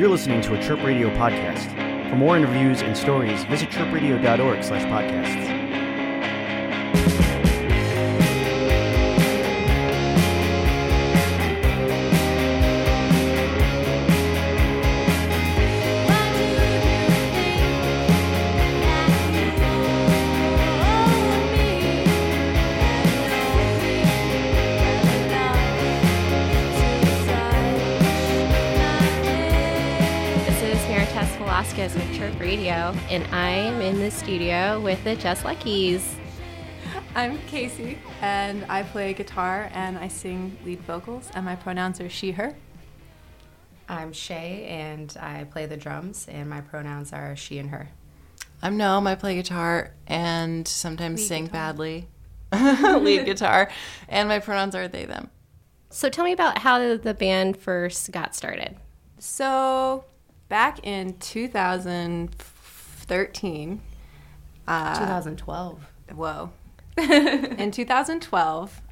You're listening to a Chirp Radio podcast. For more interviews and stories, visit chirpradio.org slash podcasts. Radio, and I am in the studio with the Just Luckies. I'm Casey, and I play guitar and I sing lead vocals, and my pronouns are she, her. I'm Shay, and I play the drums, and my pronouns are she and her. I'm Noam. I play guitar and sometimes Lead sing guitar. badly. Lead guitar, and my pronouns are they them. So tell me about how the band first got started. So, back in 2013, uh, 2012. whoa. in 2012,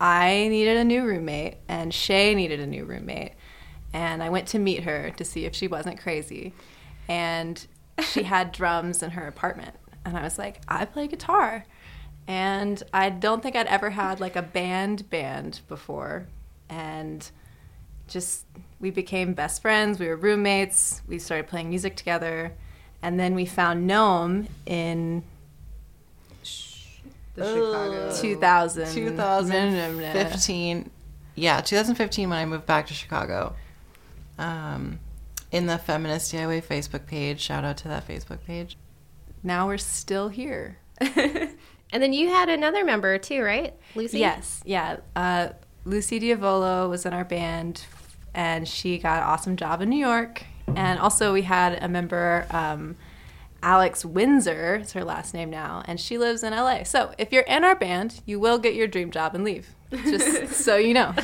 I needed a new roommate, and Shay needed a new roommate. And I went to meet her to see if she wasn't crazy. And she had drums in her apartment. And I was like, I play guitar. And I don't think I'd ever had like a band band before. And just, we became best friends. We were roommates. We started playing music together. And then we found Noam in The Chicago. 2000. 2015. Yeah, 2015 when I moved back to Chicago. Um, in the Feminist DIY Facebook page. Shout out to that Facebook page. Now we're still here. And then you had another member too, right? Lucy? Yes, yeah. Uh, Lucy Diavolo was in our band, and she got an awesome job in New York. And also, we had a member, um, Alex Windsor, is her last name now, and she lives in LA. So, if you're in our band, you will get your dream job and leave. Just so you know.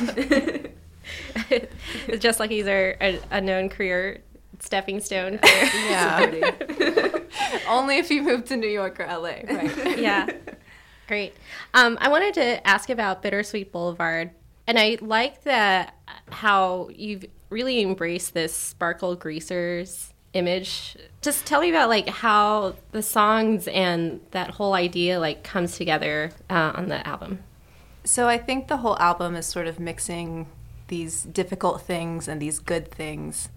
Just Luckies are a, a known career stepping stone. For, Yeah. Only if you move to New York or LA, right? yeah. Great. Um, I wanted to ask about Bittersweet Boulevard, and I like that how you've really embraced this sparkle greasers image. Just tell me about like how the songs and that whole idea like comes together uh, on the album. So I think the whole album is sort of mixing these difficult things and these good things.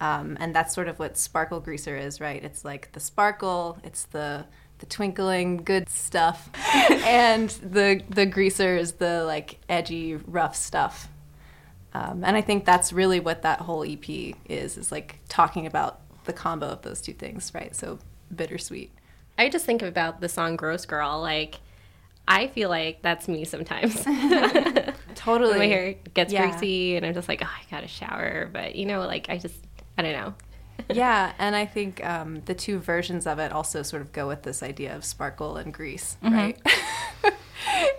Um, and that's sort of what Sparkle Greaser is, right? It's like the sparkle, it's the the twinkling good stuff, and the the greaser is the like edgy, rough stuff. Um, and I think that's really what that whole EP is, is like talking about the combo of those two things, right? So bittersweet. I just think about the song "Gross Girl." Like, I feel like that's me sometimes. Totally. My hair gets Yeah. greasy, and I'm just like, oh, I gotta shower. But you know, like I just, I don't know. yeah, and I think um, the two versions of it also sort of go with this idea of sparkle and grease, Mm-hmm. right?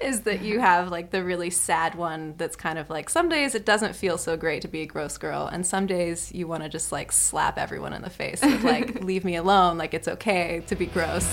Is that you have like the really sad one that's kind of like some days it doesn't feel so great to be a gross girl, and some days you want to just like slap everyone in the face with like, leave me alone, like it's okay to be gross.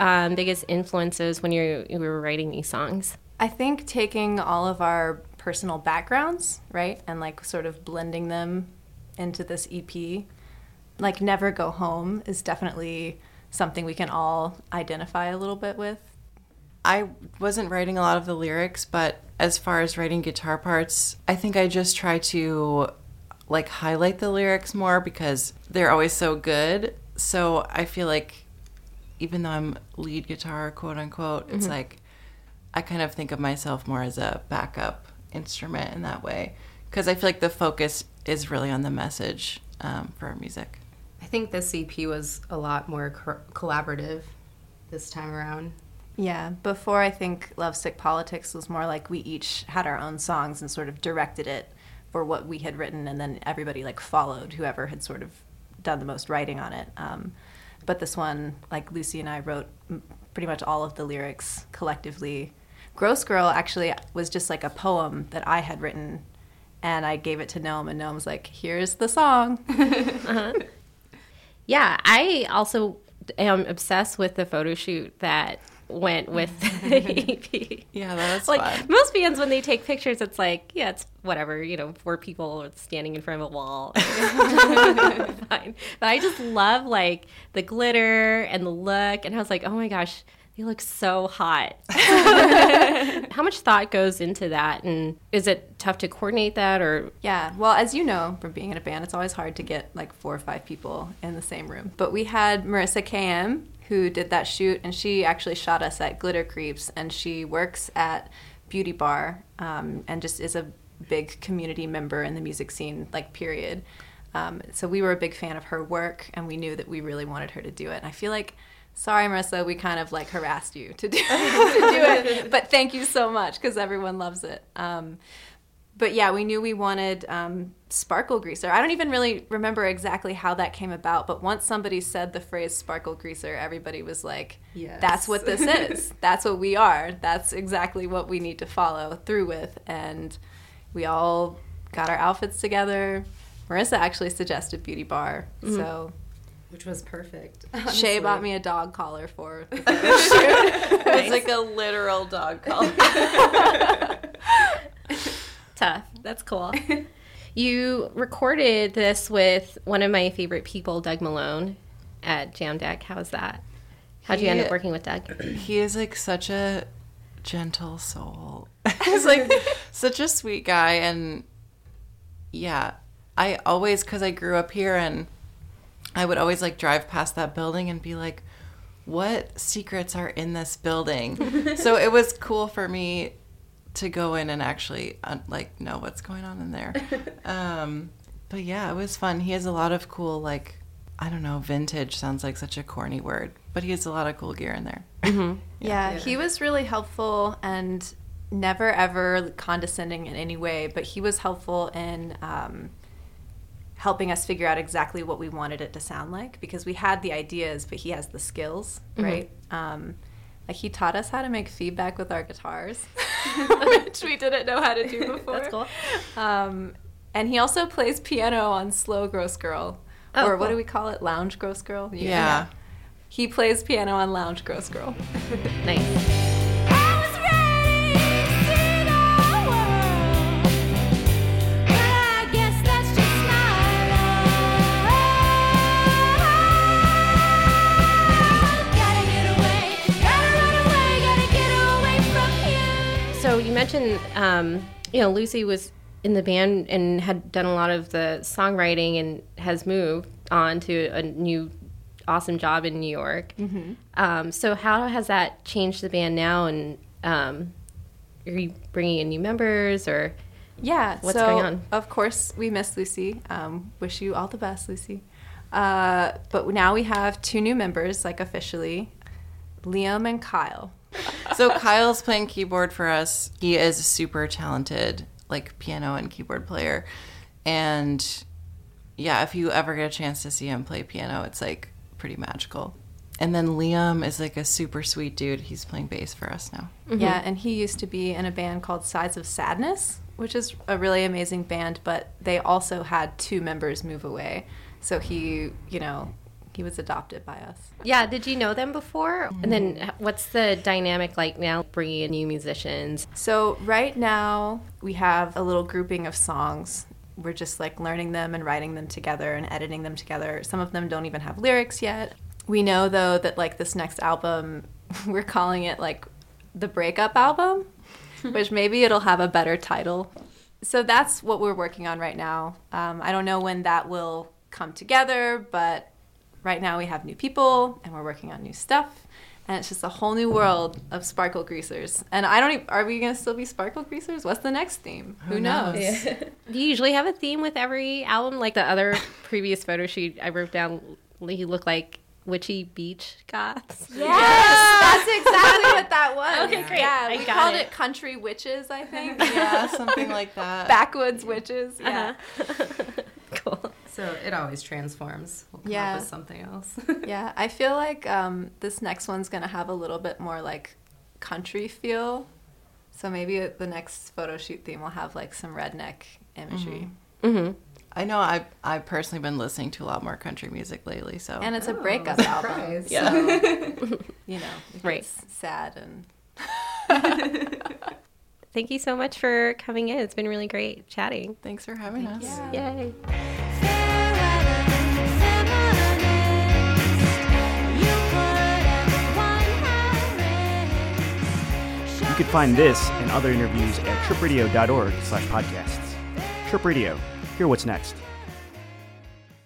Um, biggest influences when you you were writing these songs? I think taking all of our personal backgrounds, right, and like sort of blending them into this EP, like Never Go Home is definitely something we can all identify a little bit with. I wasn't writing a lot of the lyrics, but as far as writing guitar parts, I think I just try to like highlight the lyrics more because they're always so good. So I feel like even though I'm lead guitar, quote unquote, it's like I kind of think of myself more as a backup instrument in that way because I feel like the focus is really on the message um, for our music. I think this EP was a lot more co- collaborative this time around. Yeah, before I think Lovesick Politics was more like we each had our own songs and sort of directed it for what we had written, and then everybody like followed whoever had sort of done the most writing on it. Um, but this one, like Lucy and I wrote pretty much all of the lyrics collectively. Gross Girl actually was just like a poem that I had written, and I gave it to Noam, and Noam was like, "Here's the song." Uh-huh. Yeah, I also am obsessed with the photo shoot that went with the EP. Yeah, that was like fun. most bands when they take pictures it's like yeah it's whatever you know four people standing in front of a wall fine but i just love like the glitter and the look and i was like oh my gosh they look so hot how much thought goes into that and is it tough to coordinate that or Yeah, well, as you know from being in a band, it's always hard to get like four or five people in the same room. But we had Marissa KM who did that shoot, and she actually shot us at Glitter Creeps, and she works at Beauty Bar um, and just is a big community member in the music scene, like, period. Um, so we were a big fan of her work, and we knew that we really wanted her to do it. And I feel like, sorry, Marissa, we kind of like harassed you to do, to do it, but thank you so much because everyone loves it. Um, but yeah, we knew we wanted um, sparkle greaser. I don't even really remember exactly how that came about, but once somebody said the phrase sparkle greaser, everybody was like, Yes. "That's what this is. That's what we are. That's exactly what we need to follow through with." And we all got our outfits together. Marissa actually suggested beauty bar, so Which was perfect. Shay bought me a dog collar for. The It was like a literal dog collar. tough that's cool you recorded this with one of my favorite people doug malone at Jamdek how's that how'd you end up working with doug he is like such a gentle soul. He's like such a sweet guy and yeah, I always cuz I grew up here and I would always like drive past that building and be like what secrets are in this building? so it was cool for me to go in and actually uh, like know what's going on in there. Um but yeah, it was fun. He has a lot of cool like I don't know, vintage sounds like such a corny word, but he has a lot of cool gear in there. Yeah, he was really helpful and never ever condescending in any way, but he was helpful in um, helping us figure out exactly what we wanted it to sound like because we had the ideas, but he has the skills, right? Um, like he taught us how to make feedback with our guitars, which we didn't know how to do before. That's cool. Um, and he also plays piano on Slow Gross Girl. Oh, or what do we call it? Lounge Gross Girl? Yeah. He plays piano on Lounge Gross Girl. nice mentioned, um, you know, Lucy was in the band and had done a lot of the songwriting and has moved on to a new awesome job in New York. Mm-hmm. Um, so how has that changed the band now? And um, are you bringing in new members or? Yeah. What's so, going on? Of course, we miss Lucy. Um, wish you all the best, Lucy. Uh, but now we have two new members, like officially, Liam and Kyle. So Kyle's playing keyboard for us. He is a super talented, like piano and keyboard player. And yeah, if you ever get a chance to see him play piano, it's like pretty magical. And then Liam is like a super sweet dude. He's playing bass for us now. Mm-hmm. Yeah, and he used to be in a band called Sides of Sadness, which is a really amazing band, but they also had two members move away. So he, you know, he was adopted by us. Yeah, did you know them before? And then what's the dynamic like now bringing in new musicians? So right now we have a little grouping of songs. We're just like learning them and writing them together and editing them together. Some of them don't even have lyrics yet. We know though that like this next album, we're calling it like the breakup album, which maybe it'll have a better title. So that's what we're working on right now. Um, I don't know when that will come together, but right now we have new people and we're working on new stuff and it's just a whole new world of sparkle greasers and i don't even are we gonna still be sparkle greasers what's the next theme who, knows, Do you usually have a theme with every album? Like the other previous photo shoot, I wrote down he looked like witchy beach goths. yes that's exactly what that was Okay, great. yeah I we got called it. it. country witches i think Yeah, something like that. backwoods witches yeah cool. Uh-huh. So it always transforms. We'll come Yeah. up with something else. Yeah, I feel like um, this next one's gonna have a little bit more like country feel. So maybe the next photo shoot theme will have like some redneck imagery. Mm-hmm. I know I've, I've personally been listening to a lot more country music lately, so. And it's a Oh, breakup album. surprise. So, you know, it Right. sad and Thank you so much for coming in. It's been really great chatting. Thanks for having us. Yay. Can find this and other interviews at chirpradio.org slash podcasts. Chirp Radio. Hear what's next.